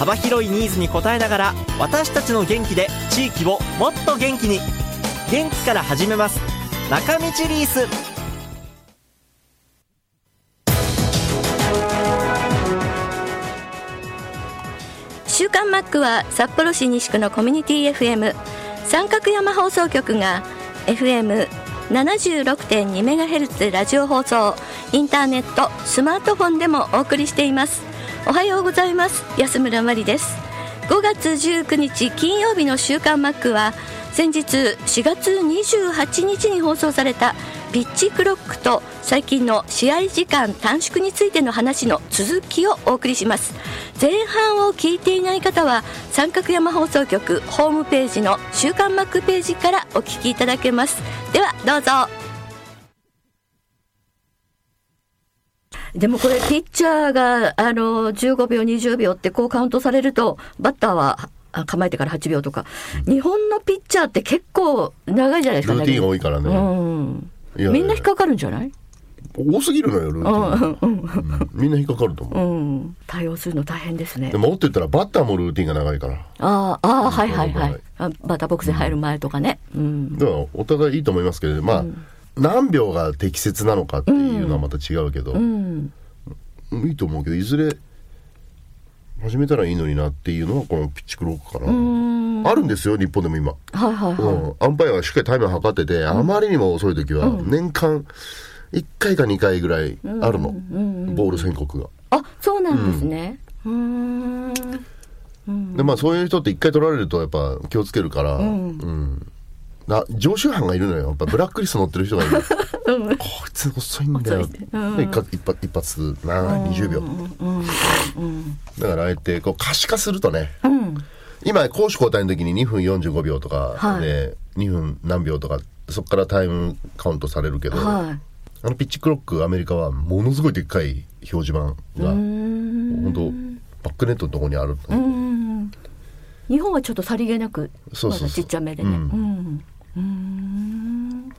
幅広いニーズに応えながら私たちの元気で地域をもっと元気に。元気から始めます。中道リース。週刊マックは札幌市西区のコミュニティ FM 三角山放送局が FM76.2MHz ラジオ放送インターネットスマートフォンでもお送りしています。おはようございます。安村真理です。5月19日金曜日の週刊マックは先日4月28日に放送されたピッチクロックと最近の試合時間短縮についての話の続きをお送りします。前半を聞いていない方は三角山放送局ホームページの週刊マックページからお聞きいただけます。ではどうぞ。でもこれピッチャーがあの15秒20秒ってこうカウントされるとバッターはあ構えてから8秒とか、日本のピッチャーって結構長いじゃないですかルーティン多いからね。うん。みんな引っかかるんじゃない？多すぎるのよ、ルーティン。うんみんな引っかかると思う。うん。対応するの大変ですね。でももっと言ったらバッターもルーティンが長いから。ああああはいはいははいバッターボックスに入る前とかね。うん。だからお互いいいと思いますけど、まあ、何秒が適切なのかっていうのはまた違うけど、うん。いいと思うけど、いずれ始めたらいいのになっていうのはこのピッチクロックかな。あるんですよ、日本でも今。はいはいはい。うん。アンパイアがしっかりタイムを測ってて、あまりにも遅い時は年間1回か2回ぐらいあるの、ボール宣告が。あそうなんですね。うーん。でまあそういう人って1回取られるとやっぱ気をつけるから、うんな常習犯がいるのよ。やっぱブラックリスト乗ってる人がいる、こいつ遅いんだよ、で一発一発一発な20秒、だからあえてこう可視化するとね、今攻守交代の時に2分45秒とかで2分何秒とかそこからタイムカウントされるけど、はい。あのピッチクロックアメリカはものすごいでっかい表示板が本当バックネットのところにあるのね、日本はちょっとさりげなくそうそうちっちゃめでね。ううんんうん。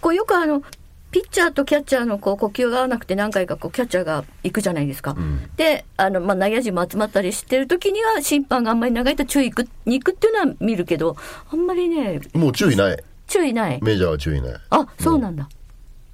こうよくあのピッチャーとキャッチャーのこう呼吸が合わなくて何回かこうキャッチャーが行くじゃないですか。であの、まあ、内野陣も集まったりしてる時には審判があんまり長いと注意に行くっていうのは見るけどあんまりねもう注意ない。注意ない。メジャーは注意ない。あそうなんだ。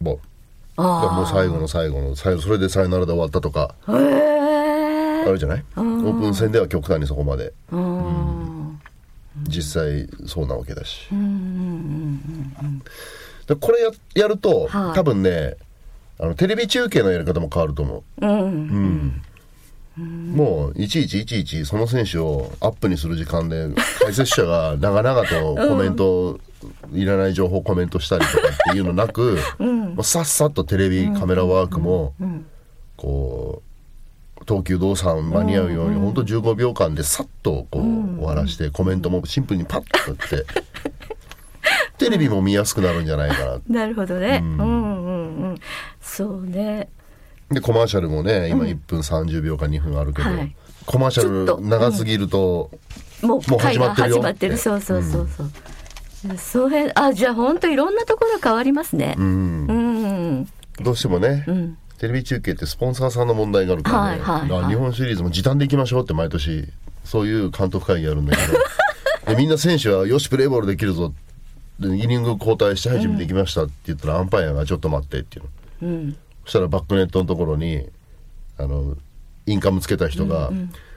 もう。だからもうあ最後の最後の最後それでサヨナラで終わったとか。あ。へえ。あるじゃない？オープン戦では極端にそこまで。うん実際そうなわけだし。でこれややると、はい。多分ねあのテレビ中継のやり方も変わると思う。うん。もういちいちいちいちその選手をアップにする時間で解説者が 長々とコメント、いらない情報コメントしたりとかっていうのなく、もうさっさとテレビカメラワークもこう投球動作間に合うように、ほんと15秒間でさっとこう終わらして、コメントもシンプルにパッと打って テレビも見やすくなるんじゃないかななるほどね。うんうんうん。そうね。でコマーシャルもね今1分30秒か2分あるけど、はいコマーシャル長すぎると、もうもう始まってるよ始まってる。そうそうそうそう。そうへあじゃあ本当いろんなところ変わりますね。うんうん。どうしてもね、んテレビ中継ってスポンサーさんの問題があるからね、はいはいはい。日本シリーズも時短でいきましょうって毎年そういう監督会議やるんだけど。でみんな選手はよしプレーボールできるぞ。でイニング交代してはい準備できましたって言ったら、アンパイアがちょっと待ってっていうの、うん。そしたらバックネットのところにあのインカムつけた人が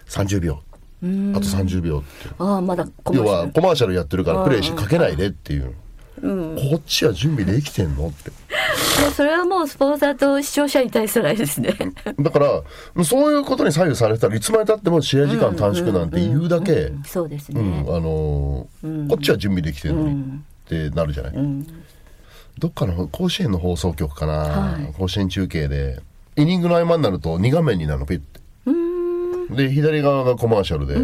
30秒、あと30秒ってああまだ要はコマーシャルやってるからプレーしかけないでっていう、こっちは準備できてんのって。いやそれはもうスポンサーと視聴者に対するあれですね。だからそういうことに左右されたらいつまでたっても試合時間短縮なんて言うだけ、そうですうんね。あのーこっちは準備できてるのに、ってなるじゃない、どっかの甲子園の放送局かな、はい。甲子園中継でイニングの合間になると2画面になるのピッて。で左側がコマーシャルで、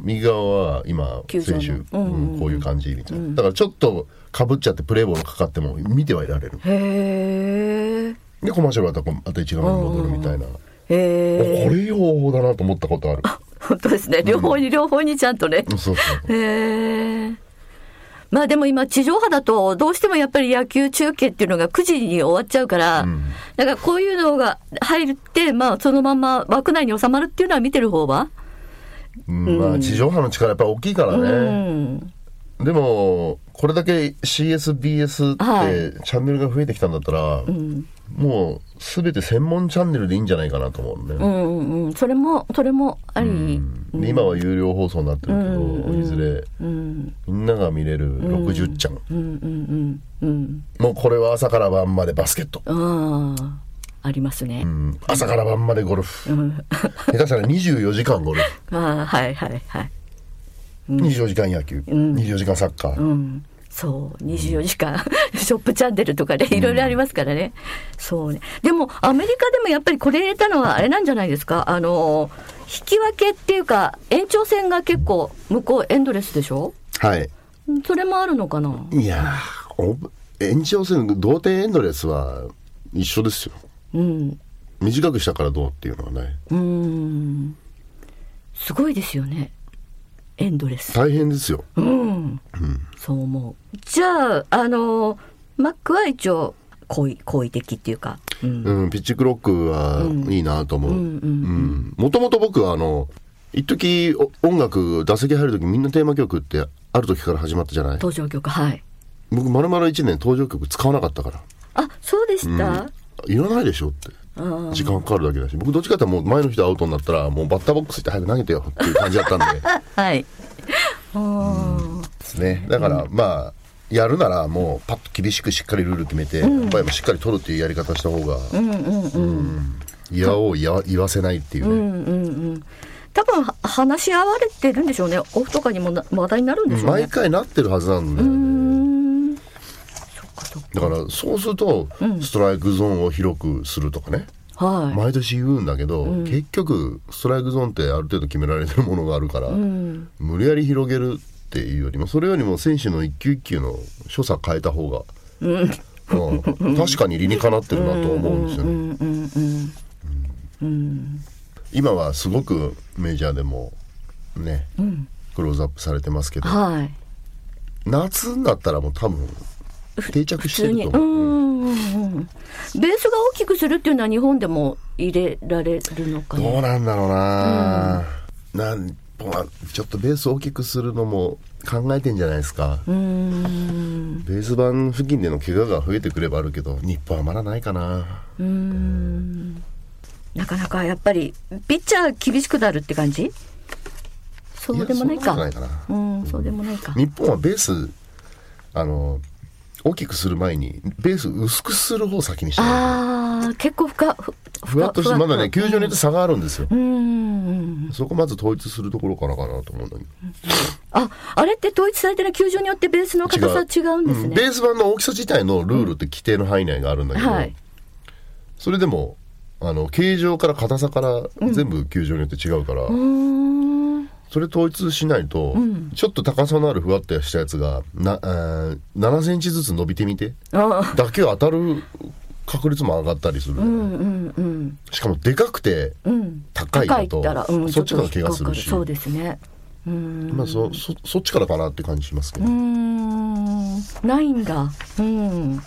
右側は今選手、の。うんうんこういう感じみたいな、だからちょっとかぶっちゃってプレーボールかかっても見てはいられる。へえでコマーシャルはまたこうまた一側に戻るみたいな、へえこれいい方法だなと思ったことある。本当ですね。両方に両方にちゃんとね、そうそうへえまあでも今地上波だとどうしてもやっぱり野球中継っていうのが9時に終わっちゃうから、だからこういうのが入ってまあそのまま枠内に収まるっていうのは見てる方は、うんまあ地上波の力やっぱ大きいからね、うん。でもこれだけ CSBS っはてチャンネルが増えてきたんだったら、もう全て専門チャンネルでいいんじゃないかなと思うね、うんうんうん。それもそれもあり、で今は有料放送になってるけど、いずれうん。みんなが見れる60ちゃん、うんうんうんうんもうこれは朝から晩までバスケット、ああありますね、うん。朝から晩までゴルフ、下手したら24時間ゴルフ。ああはいはいはい。24時間野球、24時間サッカー、うん。そう。24時間、ショップチャンネルとかねいろいろありますからね、そうね。でもアメリカでもやっぱりこれ入れたのはあれなんじゃないですか？あの引き分けっていうか延長戦が結構向こうエンドレスでしょ？はい。それもあるのかな？いや延長戦同点エンドレスは一緒ですようん。短くしたからどうっていうのはねうん。すごいですよね。エンドレス。大変ですよ。うん、そう思う。じゃああのマックは一応好意好意的っていうか、うん。うん、ピッチクロックはいいなと思う。うんもともと僕はあの、一時お音楽、打席入る時みんなテーマ曲ってある時から始まったじゃない。登場曲はい僕、丸々1年登場曲使わなかったから。あそうでした、いらないでしょって。時間かかるだけだし。僕どっちかってもう前の人アウトになったら、もうバッターボックス行って早く投げてよっていう感じだったんで。はいうんですね。だから、まあ、やるならもうパッと厳しくしっかりルール決めて、やっぱりしっかり取るっていうやり方した方が、うん嫌を言わ言わせないっていうね。うんうんうん多分は話し合われてるんでしょうねオフとかにもな話題になるんでしょうね毎回なってるはずなんだよね。だからそうするとストライクゾーンを広くするとかね、はい。毎年言うんだけど、結局ストライクゾーンってある程度決められてるものがあるから、無理やり広げるっていうよりもそれよりも選手の一球一球の所作変えた方が、うん。確かに理にかなってるなと思うんですよね。うんうん今はすごくメジャーでもね、クローズアップされてますけどはい。夏になったらもう多分定着してるとう思う。んうんうん。ベースが大きくするっていうのは日本でも入れられるのかな？どうなんだろうな、なんまあちょっとベース大きくするのも考えてんじゃないですか、うん。ベース板付近での怪我が増えてくればあるけど日本はまだないかな。うん。なかなかやっぱりピッチャー厳しくなるって感じ？そうでもないか。なことないかな。うんそうでもないか。日本はベースあの大きくする前にベース薄くする方を先にしてないああ結構ふかふふわっとしてまだね球場によって差があるんですよ、うんそこまず統一するところからかなと思うんだけどああれって統一されてる球場によってベースの硬さ違う。んですね。うんベース板の大きさ自体のルールって規定の範囲内があるんだけど、はい。それでもあの形状から硬さから全部球場によって違うから、うーんそれ統一しないと、ちょっと高さのあるふわっとしたやつがなあー7センチずつ伸びてみてあ打球当たる確率も上がったりする、うんうんうん。しかもでかくてうん。高いだと、ったら、うん、そっちからちょと引っかかる怪我するし。そうですね。うん。まあ、そそそっちからかなって感じしますけど、ないんだ。うん。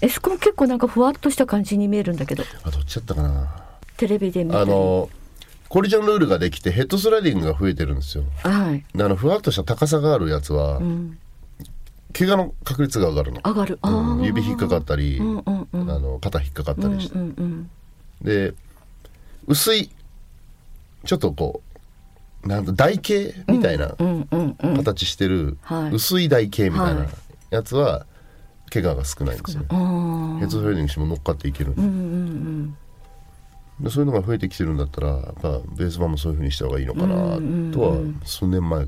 エスコン結構なんかふわっとした感じに見えるんだけど。あどっちだったかな。テレビで見たり。あのコリジョンルールができてヘッドスライディングが増えてるんですよ。はい。だからふわっとした高さがあるやつは、ん。怪我の確率が上がるの。上がる。あうん。ー。指引っかかったり、うんうんうん。あの肩引っかかったりして、うんうんで薄いちょっとこうなんと台形みたいなうんうんうん形してる、はい。薄い台形みたいはない。やつは怪我が少ないんですよね、ヘッドスライディングしても乗っかっていけるんで,、うんうんでそういうのが増えてきてるんだったらやっぱベース板もそういうふうにした方がいいのかなとは数年前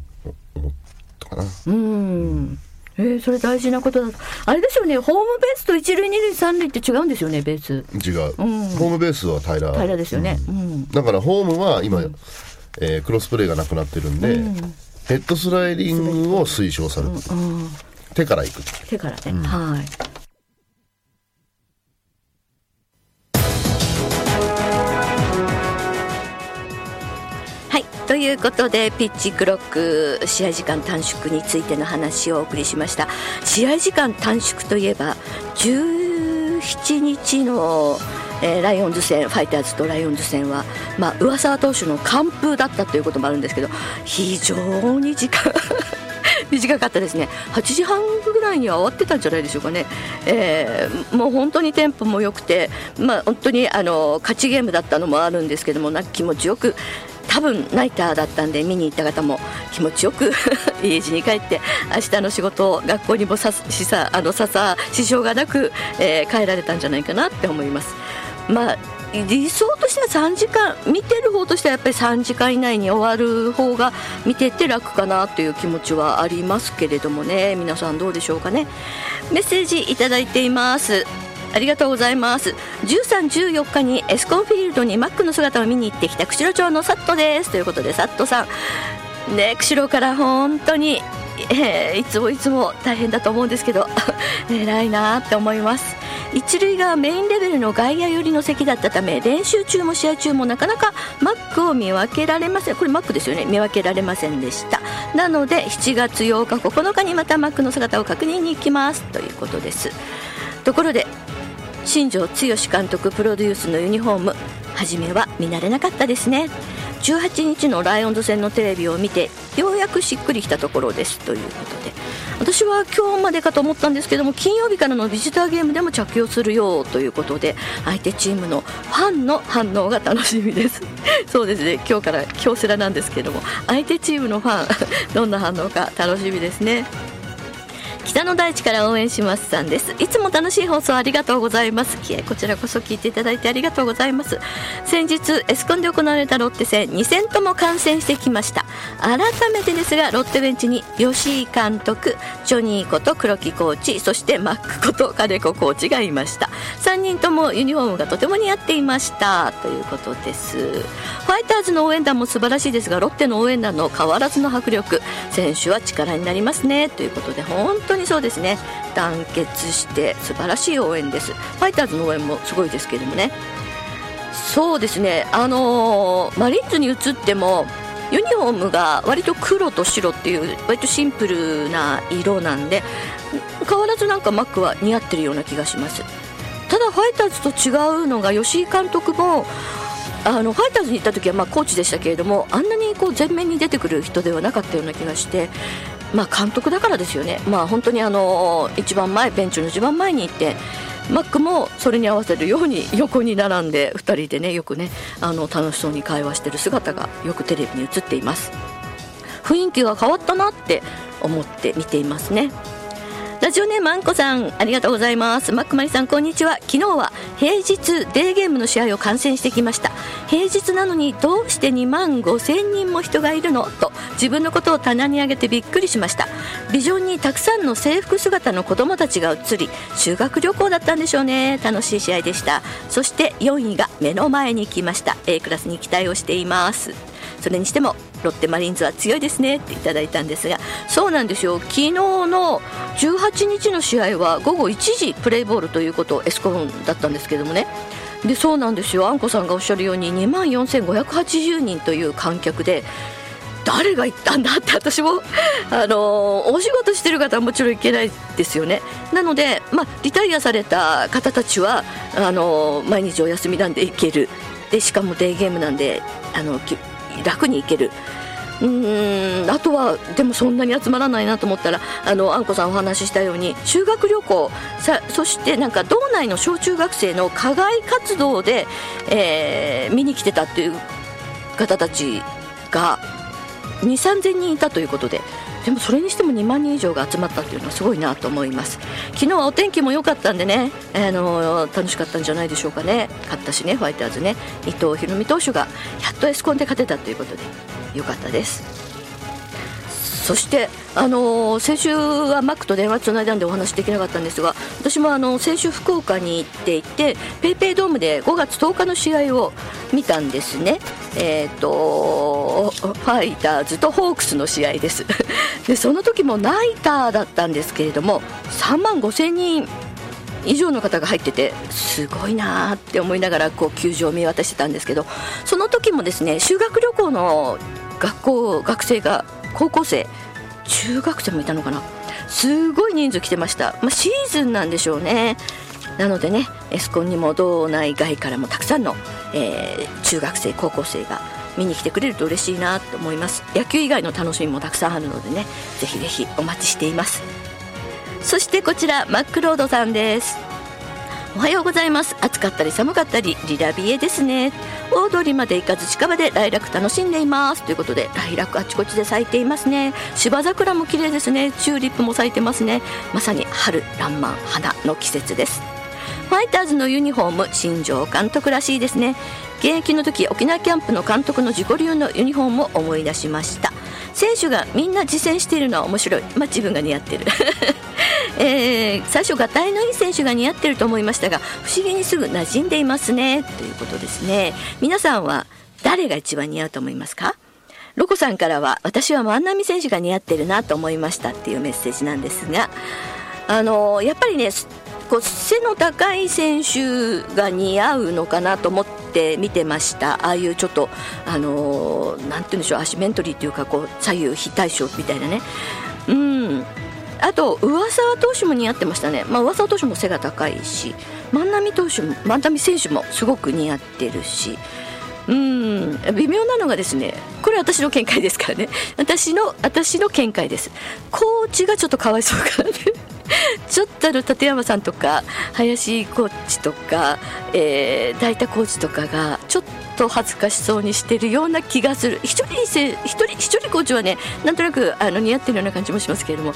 思ったかな、うん。うんえー、それ大事なことだ。あれですよねホームベースと一塁二塁三塁って違うんですよねベース。違う、うん、ホームベースは平ら。平らですよね、うん、だからホームは今、うん、えー、クロスプレーがなくなってるんで、ヘッドスライディングを推奨される、手から行く。手からね、はいいうことでピッチクロック試合時間短縮についての話をお送りしました。試合時間短縮といえば17日のえー、ライオンズ戦ファイターズとライオンズ戦は、まあ上沢投手の完封だったということもあるんですけど非常に時間 短かったですね。8時半ぐらいには終わってたんじゃないでしょうかね、えー、もう本当にテンポも良くて、まあ、本当にあの勝ちゲームだったのもあるんですけどもな気持ちよく多分ナイターだったんで見に行った方も気持ちよく 家路に帰って明日の仕事を学校にもさしさあのささ支障がなく、えー、帰られたんじゃないかなって思います。まあ理想としては3時間見てる方としてはやっぱり3時間以内に終わる方が見てて楽かなという気持ちはありますけれどもね。皆さんどうでしょうかね。メッセージいただいています。ありがとうございます。13、14日にエスコンフィールドにマックの姿を見に行ってきた釧路町のサットです。ということでサットさんね釧路から本当にえー、いつもいつも大変だと思うんですけど 偉いなって思います。一塁側メインレベルの外野寄りの席だったため練習中も試合中もなかなかマックを見分けられません。これマックですよね。見分けられませんでした。なので7月8日9日にまたマックの姿を確認に行きます。ということです。ところで新庄剛志監督プロデュースのユニフォーム。初めは見慣れなかったですね。18日のライオンズ戦のテレビを見てようやくしっくりきたところです。ということで。私は今日までかと思ったんですけども金曜日からのビジターゲームでも着用するよということで相手チームのファンの反応が楽しみです。そうですね。今日から京セラなんですけども相手チームのファン どんな反応か楽しみですね。北の大地から応援しますさんです。いつも楽しい放送ありがとうございます。こちらこそ聞いていただいてありがとうございます。先日エスコンで行われたロッテ戦2戦とも観戦してきました。改めてですがロッテベンチに吉井監督ジョニーこと黒木コーチそしてマックこと金子コーチがいました。3人ともユニフォームがとても似合っていました。ということです。ファイターズの応援団も素晴らしいですがロッテの応援団の変わらずの迫力。選手は力になりますね。ということで本当にそうですね。団結して素晴らしい応援です。ファイターズの応援もすごいですけどもね。そうですね。あのー、マリーンズに移ってもユニフォームが割と黒と白っていう割とシンプルな色なんで変わらずなんかマックは似合ってるような気がします。ただファイターズと違うのが吉井監督もあのファイターズに行った時はまあコーチでしたけれどもあんなにこう前面に出てくる人ではなかったような気がしてまあ、監督だからですよね、まあ、本当にあの一番前ベンチの一番前に行ってマックもそれに合わせるように横に並んで2人でねよくねあの楽しそうに会話してる姿がよくテレビに映っています。雰囲気が変わったなって思って見ていますね。ラジオネームあんこさんありがとうございます。マックマリさんこんにちは。昨日は平日デーゲームの試合を観戦してきました。平日なのにどうして2万5千人も人がいるの？と自分のことを棚に上げてびっくりしました。ビジョンにたくさんの制服姿の子供たちが映り修学旅行だったんでしょうね。楽しい試合でした。そして4位が目の前に来ました。A クラスに期待をしています。それにしてもロッテマリーンズは強いですねっていただいたんですがそうなんですよ。昨日の18日の試合は午後1時プレーボールということエスコンだったんですけどもね。でそうなんですよ。あんこさんがおっしゃるように2万4580人という観客で誰が行ったんだって私も、あのお仕事してる方はもちろん行けないですよね。なので、まあ、リタイアされた方たちはあの毎日お休みなんで行ける。でしかもデーゲームなんであの楽に行ける。うんあとはでもそんなに集まらないなと思ったらあのあんこさんお話ししたように修学旅行さそしてなんか道内の小中学生の課外活動で、えー、見に来てたっていう方たちが2 3 0 0 0人いたということで。でもそれにしても2万人以上が集まったっていうのはすごいなと思います。昨日はお天気も良かったんでね、あの楽しかったんじゃないでしょうかね。勝ったしねファイターズね。伊藤大海投手がやっとエスコンで勝てたということで良かったです。そしてあの先週はマックと電話つないだんでお話できなかったんですが私もあの先週福岡に行っていてペイペイドームで5月10日の試合を見たんですね。えっ、ー、とファイターズとホークスの試合です。でその時もナイターだったんですけれども3万5000人以上の方が入っててすごいなって思いながらこう球場を見渡してたんですけどその時もですね修学旅行の学校学生が高校生中学生もいたのかな？すごい人数来てました、まあ、シーズンなんでしょうね。なのでねエスコンにも道内外からもたくさんの、えー、中学生高校生が見に来てくれると嬉しいなと思います。野球以外の楽しみもたくさんあるのでねぜひぜひお待ちしています。そしてこちらマックロードさんです。おはようございます。暑かったり寒かったりリラビエですね。大通りまで行かず近場でライラク楽しんでいます。ということでライラクあちこちで咲いていますね。芝桜も綺麗ですね。チューリップも咲いてますね。まさに春爛漫花の季節です。ファイターズのユニフォーム新庄監督らしいですね。現役の時沖縄キャンプの監督の自己流のユニフォームを思い出しました。選手がみんな実践しているのは面白い。まあ自分が似合ってる。えー、最初がたいのいい選手が似合ってると思いましたが不思議にすぐ馴染んでいますね。ということですね。皆さんは誰が一番似合うと思いますか？ロコさんからは私は万波選手が似合ってるなと思いましたっていうメッセージなんですがあのやっぱりねこう背の高い選手が似合うのかなと思って見てました。ああいうちょっとあのなんて言うんでしょうアシメントリーっていうかこう左右非対称みたいなね。うん。あと上沢投手も似合ってましたね、まあ、上沢投手も背が高いし万波投手も万波選手もすごく似合ってるし。うん微妙なのがですねこれ私の見解ですからね。私の私の見解です。コーチがちょっとかわいそうかなねちょっとあの立山さんとか林コーチとか、えー、大田コーチとかがちょっと恥ずかしそうにしてるような気がする。一人一人一人コーチはねなんとなくあの似合ってるような感じもしますけれども。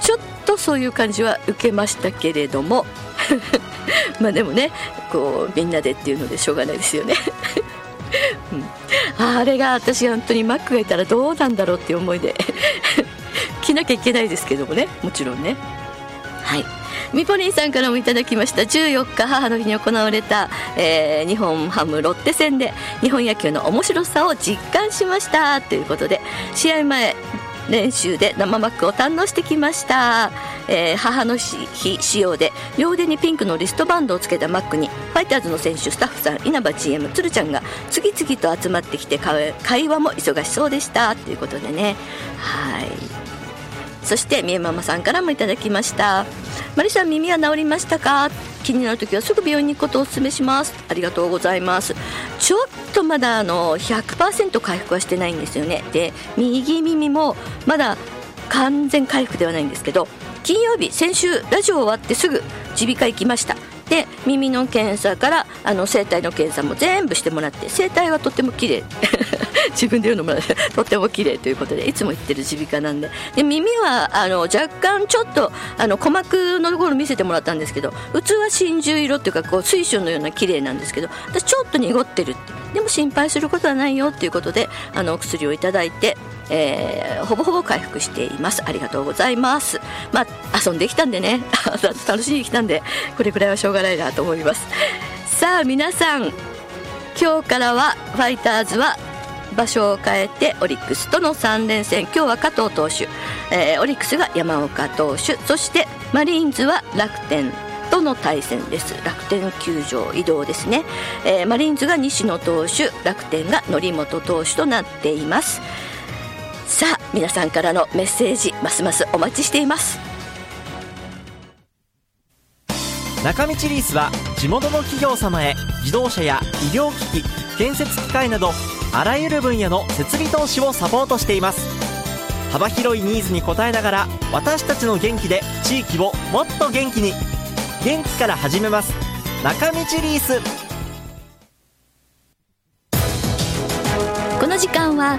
ちょっとそういう感じは受けましたけれども。まあでもねこうみんなでっていうのでしょうがないですよね。うん、あれが私本当にマックがいたらどうなんだろうっていう思いで。着なきゃいけないですけどもねもちろんね。はい。みぽりんさんからもいただきました。14日母の日に行われた、えー、日本ハムロッテ戦で日本野球の面白さを実感しました。ということで試合前練習で生マックを堪能してきました、えー、母の日仕様で両腕にピンクのリストバンドをつけたマックにファイターズの選手スタッフさん稲葉 GM 鶴ちゃんが次々と集まってきて会話も忙しそうでした。ということでね。はい。そしてみえママさんからもいただきました。マリさん耳は治りましたか？気になる時はすぐ病院に行くことをお勧めします。ありがとうございます。ちょっとまだあの100%回復はしてないんですよね。で右耳もまだ完全回復ではないんですけど金曜日先週ラジオ終わってすぐ耳鼻科行きました。で耳の検査からあの声帯の検査も全部してもらって声帯はとっても綺麗。自分で言うのもとっても綺麗ということでいつも言ってる耳鼻科なんで。で耳はあの若干ちょっとあの鼓膜のところ見せてもらったんですけど器は真珠色っていうかこう水晶のような綺麗なんですけど私ちょっと濁ってるって。でも心配することはないよっていうことであのお薬をいただいてえー、ほぼほぼ回復しています。ありがとうございます。まあ遊んできたんでね。楽しんできたんでこれくらいはしょうがないなと思います。さあ皆さん今日からはファイターズは場所を変えてオリックスとの3連戦。今日は加藤投手、えー、オリックスが山岡投手。そしてマリーンズは楽天との対戦です。楽天球場移動ですね、えー、マリーンズが西野投手。楽天が則本投手となっています。さあ皆さんからのメッセージますますお待ちしています。中道リースは地元の企業様へ自動車や医療機器建設機械などあらゆる分野の設備投資をサポートしています。幅広いニーズに応えながら私たちの元気で地域をもっと元気に。元気から始めます。中道リース。この時間は